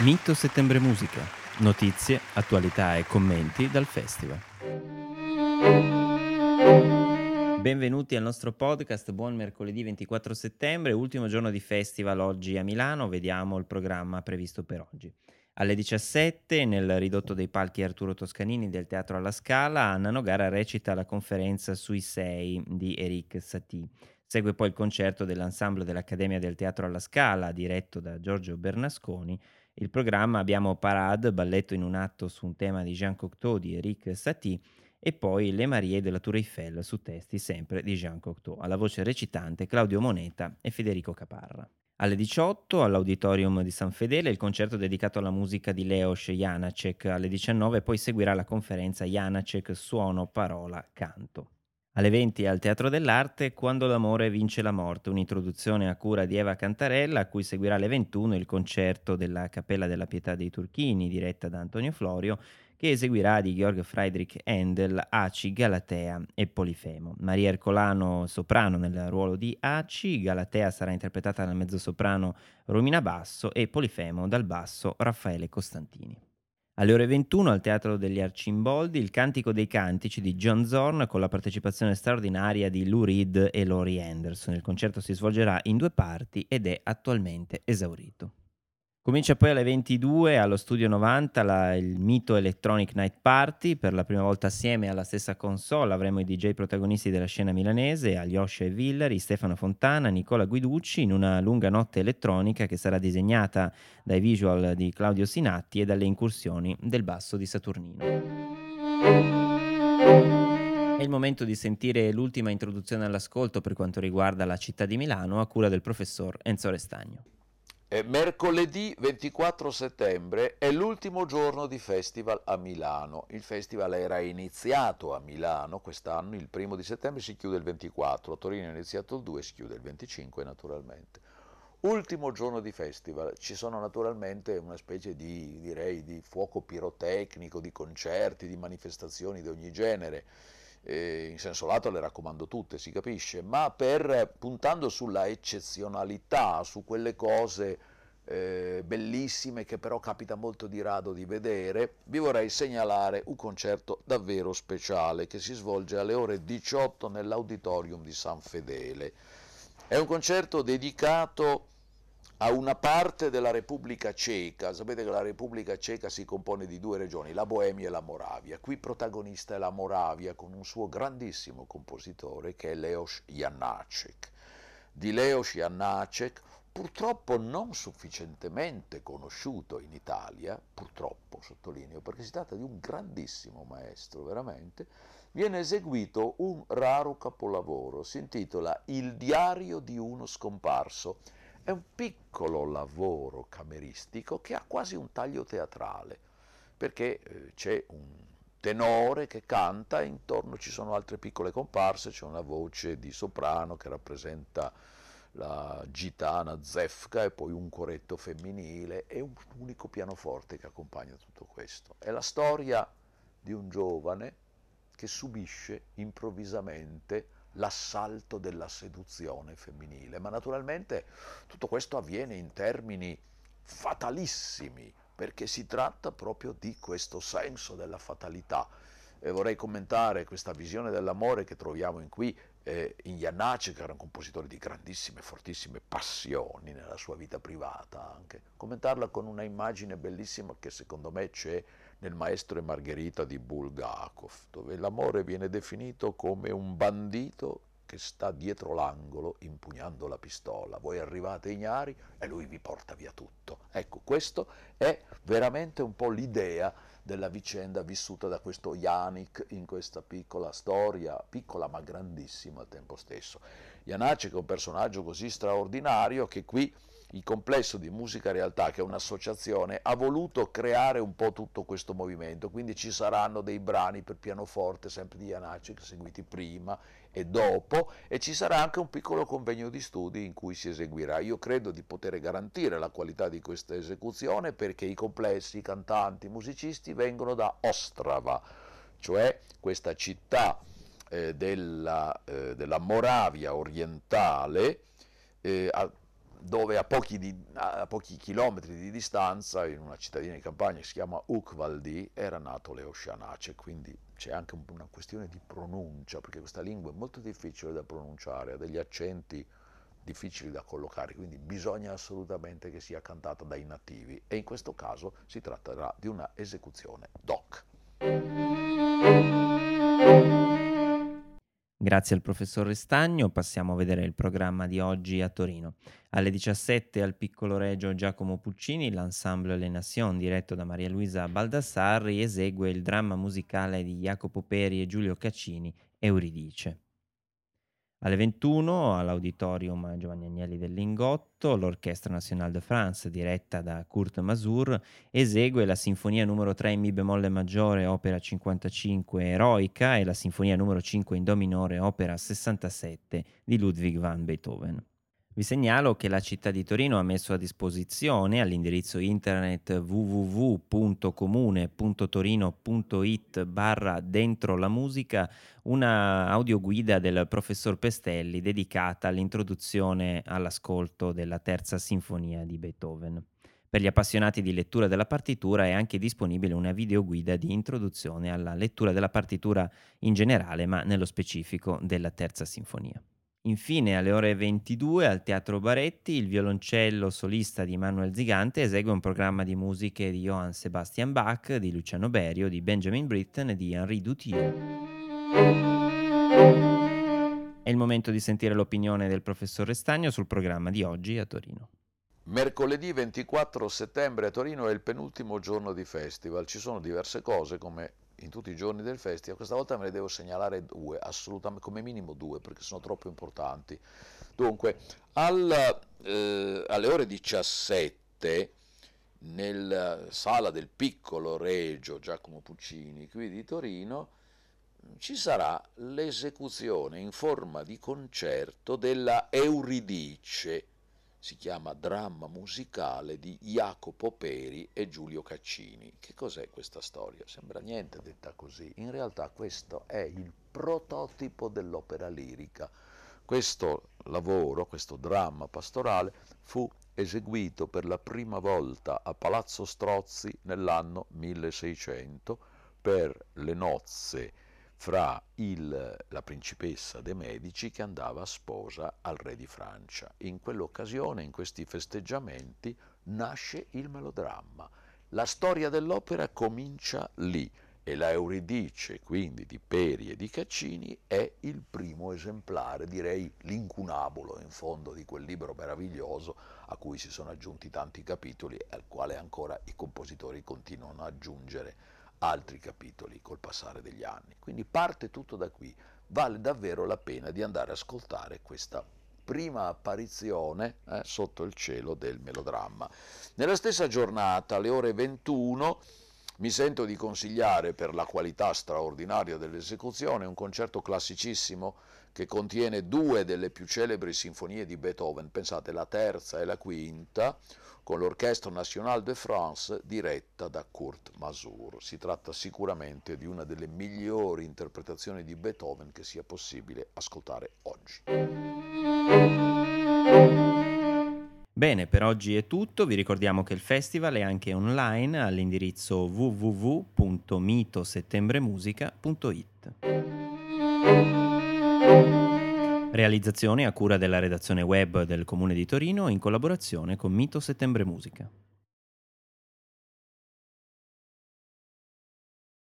Mito Settembre Musica. Notizie, attualità e commenti dal festival. Benvenuti al nostro podcast, buon mercoledì 24 settembre, ultimo giorno di festival oggi a Milano, vediamo il programma previsto per oggi. Alle 17 nel ridotto dei palchi Arturo Toscanini del Teatro alla Scala Anna Nogara recita la conferenza sui sei di Eric Satie. Segue poi il concerto dell'ensemble dell'Accademia del Teatro alla Scala diretto da Giorgio Bernasconi il programma abbiamo Parade, balletto in un atto su un tema di Jean Cocteau di Eric Satie e poi Le Marie della Tour Eiffel su testi sempre di Jean Cocteau, alla voce recitante Claudio Moneta e Federico Caparra. Alle 18 all'Auditorium di San Fedele il concerto dedicato alla musica di Leos Janacek, alle 19 poi seguirà la conferenza Janacek Suono, Parola, Canto. Alle 20 al Teatro dell'Arte Quando l'amore vince la morte, un'introduzione a cura di Eva Cantarella a cui seguirà alle 21 il concerto della Cappella della Pietà dei Turchini diretta da Antonio Florio che eseguirà di Georg Friedrich Handel Aci, Galatea e Polifemo. Maria Ercolano soprano nel ruolo di Aci, Galatea sarà interpretata dal mezzosoprano Romina Basso e Polifemo dal basso Raffaele Costantini. Alle ore 21 al Teatro degli Arcimboldi il Cantico dei Cantici di John Zorn con la partecipazione straordinaria di Lou Reed e Laurie Anderson. Il concerto si svolgerà in due parti ed è attualmente esaurito. Comincia poi alle 22 allo Studio 90 la, il mito Electronic Night Party, per la prima volta assieme alla stessa console avremo i DJ protagonisti della scena milanese, Alyosha e Villari, Stefano Fontana, Nicola Guiducci in una lunga notte elettronica che sarà disegnata dai visual di Claudio Sinatti e dalle incursioni del basso di Saturnino. È il momento di sentire l'ultima introduzione all'ascolto per quanto riguarda la città di Milano a cura del professor Enzo Restagno. Eh, mercoledì 24 settembre è l'ultimo giorno di festival a Milano. Il festival era iniziato a Milano quest'anno, il primo di settembre si chiude il 24, a Torino è iniziato il 2, si chiude il 25 naturalmente. Ultimo giorno di festival, ci sono naturalmente una specie di, direi, di fuoco pirotecnico, di concerti, di manifestazioni di ogni genere eh, in senso lato le raccomando tutte, si capisce, ma per, puntando sulla eccezionalità, su quelle cose eh, bellissime che però capita molto di rado di vedere, vi vorrei segnalare un concerto davvero speciale che si svolge alle ore 18 nell'auditorium di San Fedele. È un concerto dedicato a una parte della Repubblica Ceca. Sapete che la Repubblica Ceca si compone di due regioni, la Boemia e la Moravia. Qui protagonista è la Moravia con un suo grandissimo compositore che è Leos Janacek. Di Leos Janacek, purtroppo non sufficientemente conosciuto in Italia, purtroppo sottolineo, perché si tratta di un grandissimo maestro, veramente, viene eseguito un raro capolavoro, si intitola Il diario di uno scomparso è un piccolo lavoro cameristico che ha quasi un taglio teatrale, perché eh, c'è un tenore che canta e intorno ci sono altre piccole comparse, c'è una voce di soprano che rappresenta la gitana zefka e poi un coretto femminile e un unico pianoforte che accompagna tutto questo. È la storia di un giovane che subisce improvvisamente l'assalto della seduzione femminile, ma naturalmente tutto questo avviene in termini fatalissimi, perché si tratta proprio di questo senso della fatalità. E vorrei commentare questa visione dell'amore che troviamo in qui eh, in Iannacci, che era un compositore di grandissime, fortissime passioni nella sua vita privata anche. Commentarla con una immagine bellissima che secondo me c'è nel Maestro e Margherita di Bulgakov, dove l'amore viene definito come un bandito che sta dietro l'angolo impugnando la pistola. Voi arrivate ignari e lui vi porta via tutto. Ecco, questo è veramente un po' l'idea della vicenda vissuta da questo Janik in questa piccola storia, piccola ma grandissima al tempo stesso. Janacek è un personaggio così straordinario che qui il complesso di Musica Realtà, che è un'associazione, ha voluto creare un po' tutto questo movimento, quindi ci saranno dei brani per pianoforte, sempre di Janacek, seguiti prima e dopo, e ci sarà anche un piccolo convegno di studi in cui si eseguirà. Io credo di poter garantire la qualità di questa esecuzione perché i complessi, i cantanti, i musicisti vengono da Ostrava, cioè questa città eh, della, eh, della, Moravia orientale, eh, dove a pochi, di, a pochi, chilometri di distanza, in una cittadina di campagna che si chiama Ukvaldi, era nato Leo Shanace, quindi c'è anche una questione di pronuncia, perché questa lingua è molto difficile da pronunciare, ha degli accenti difficili da collocare, quindi bisogna assolutamente che sia cantata dai nativi e in questo caso si tratterà di una esecuzione doc. Grazie al professor Restagno, passiamo a vedere il programma di oggi a Torino. Alle 17 al Piccolo Regio Giacomo Puccini, l'ensemble Le Nation diretto da Maria Luisa Baldassarri esegue il dramma musicale di Jacopo Peri e Giulio Caccini, Euridice. Alle 21 all'Auditorium Giovanni Agnelli del Lingotto, l'Orchestra Nationale de France, diretta da Kurt Masur, esegue la Sinfonia numero 3 in Mi bemolle maggiore, opera 55 Eroica e la Sinfonia numero 5 in Do minore, opera 67 di Ludwig van Beethoven. Vi segnalo che la città di Torino ha messo a disposizione all'indirizzo internet www.comune.torino.it barra dentro la musica una audioguida del professor Pestelli dedicata all'introduzione all'ascolto della terza sinfonia di Beethoven. Per gli appassionati di lettura della partitura è anche disponibile una videoguida di introduzione alla lettura della partitura in generale, ma nello specifico della terza sinfonia. Infine, alle ore 22, al Teatro Baretti, il violoncello solista di Manuel Zigante esegue un programma di musiche di Johann Sebastian Bach, di Luciano Berio, di Benjamin Britten e di Henri Dutilleux. È il momento di sentire l'opinione del professor Restagno sul programma di oggi a Torino. Mercoledì 24 settembre a Torino è il penultimo giorno di festival. Ci sono diverse cose come in tutti i giorni del festival, questa volta me ne devo segnalare due, assolutamente, come minimo due, perché sono troppo importanti. Dunque, al, eh, alle ore 17, nella sala del piccolo Regio Giacomo Puccini, qui di Torino, ci sarà l'esecuzione in forma di concerto della Euridice, si chiama Dramma musicale di Jacopo Peri e Giulio Caccini. Che cos'è questa storia? Sembra niente detta così. In realtà questo è il prototipo dell'opera lirica. Questo lavoro, questo dramma pastorale, fu eseguito per la prima volta a Palazzo Strozzi nell'anno 1600 per le nozze fra il, la principessa de' Medici che andava sposa al re di Francia. In quell'occasione, in questi festeggiamenti, nasce il melodramma. La storia dell'opera comincia lì e la Euridice, quindi di Peri e di Caccini, è il primo esemplare, direi l'incunabolo in fondo di quel libro meraviglioso a cui si sono aggiunti tanti capitoli e al quale ancora i compositori continuano ad aggiungere altri capitoli col passare degli anni. Quindi parte tutto da qui. Vale davvero la pena di andare ad ascoltare questa prima apparizione eh, sotto il cielo del melodramma. Nella stessa giornata, alle ore 21, mi sento di consigliare per la qualità straordinaria dell'esecuzione un concerto classicissimo che contiene due delle più celebri sinfonie di Beethoven, pensate la terza e la quinta, con l'Orchestre Nationale de France diretta da Kurt Masur. Si tratta sicuramente di una delle migliori interpretazioni di Beethoven che sia possibile ascoltare oggi. Bene, per oggi è tutto. Vi ricordiamo che il festival è anche online all'indirizzo www.mitosettembremusica.it. Realizzazione a cura della redazione web del Comune di Torino in collaborazione con Mito Settembre Musica.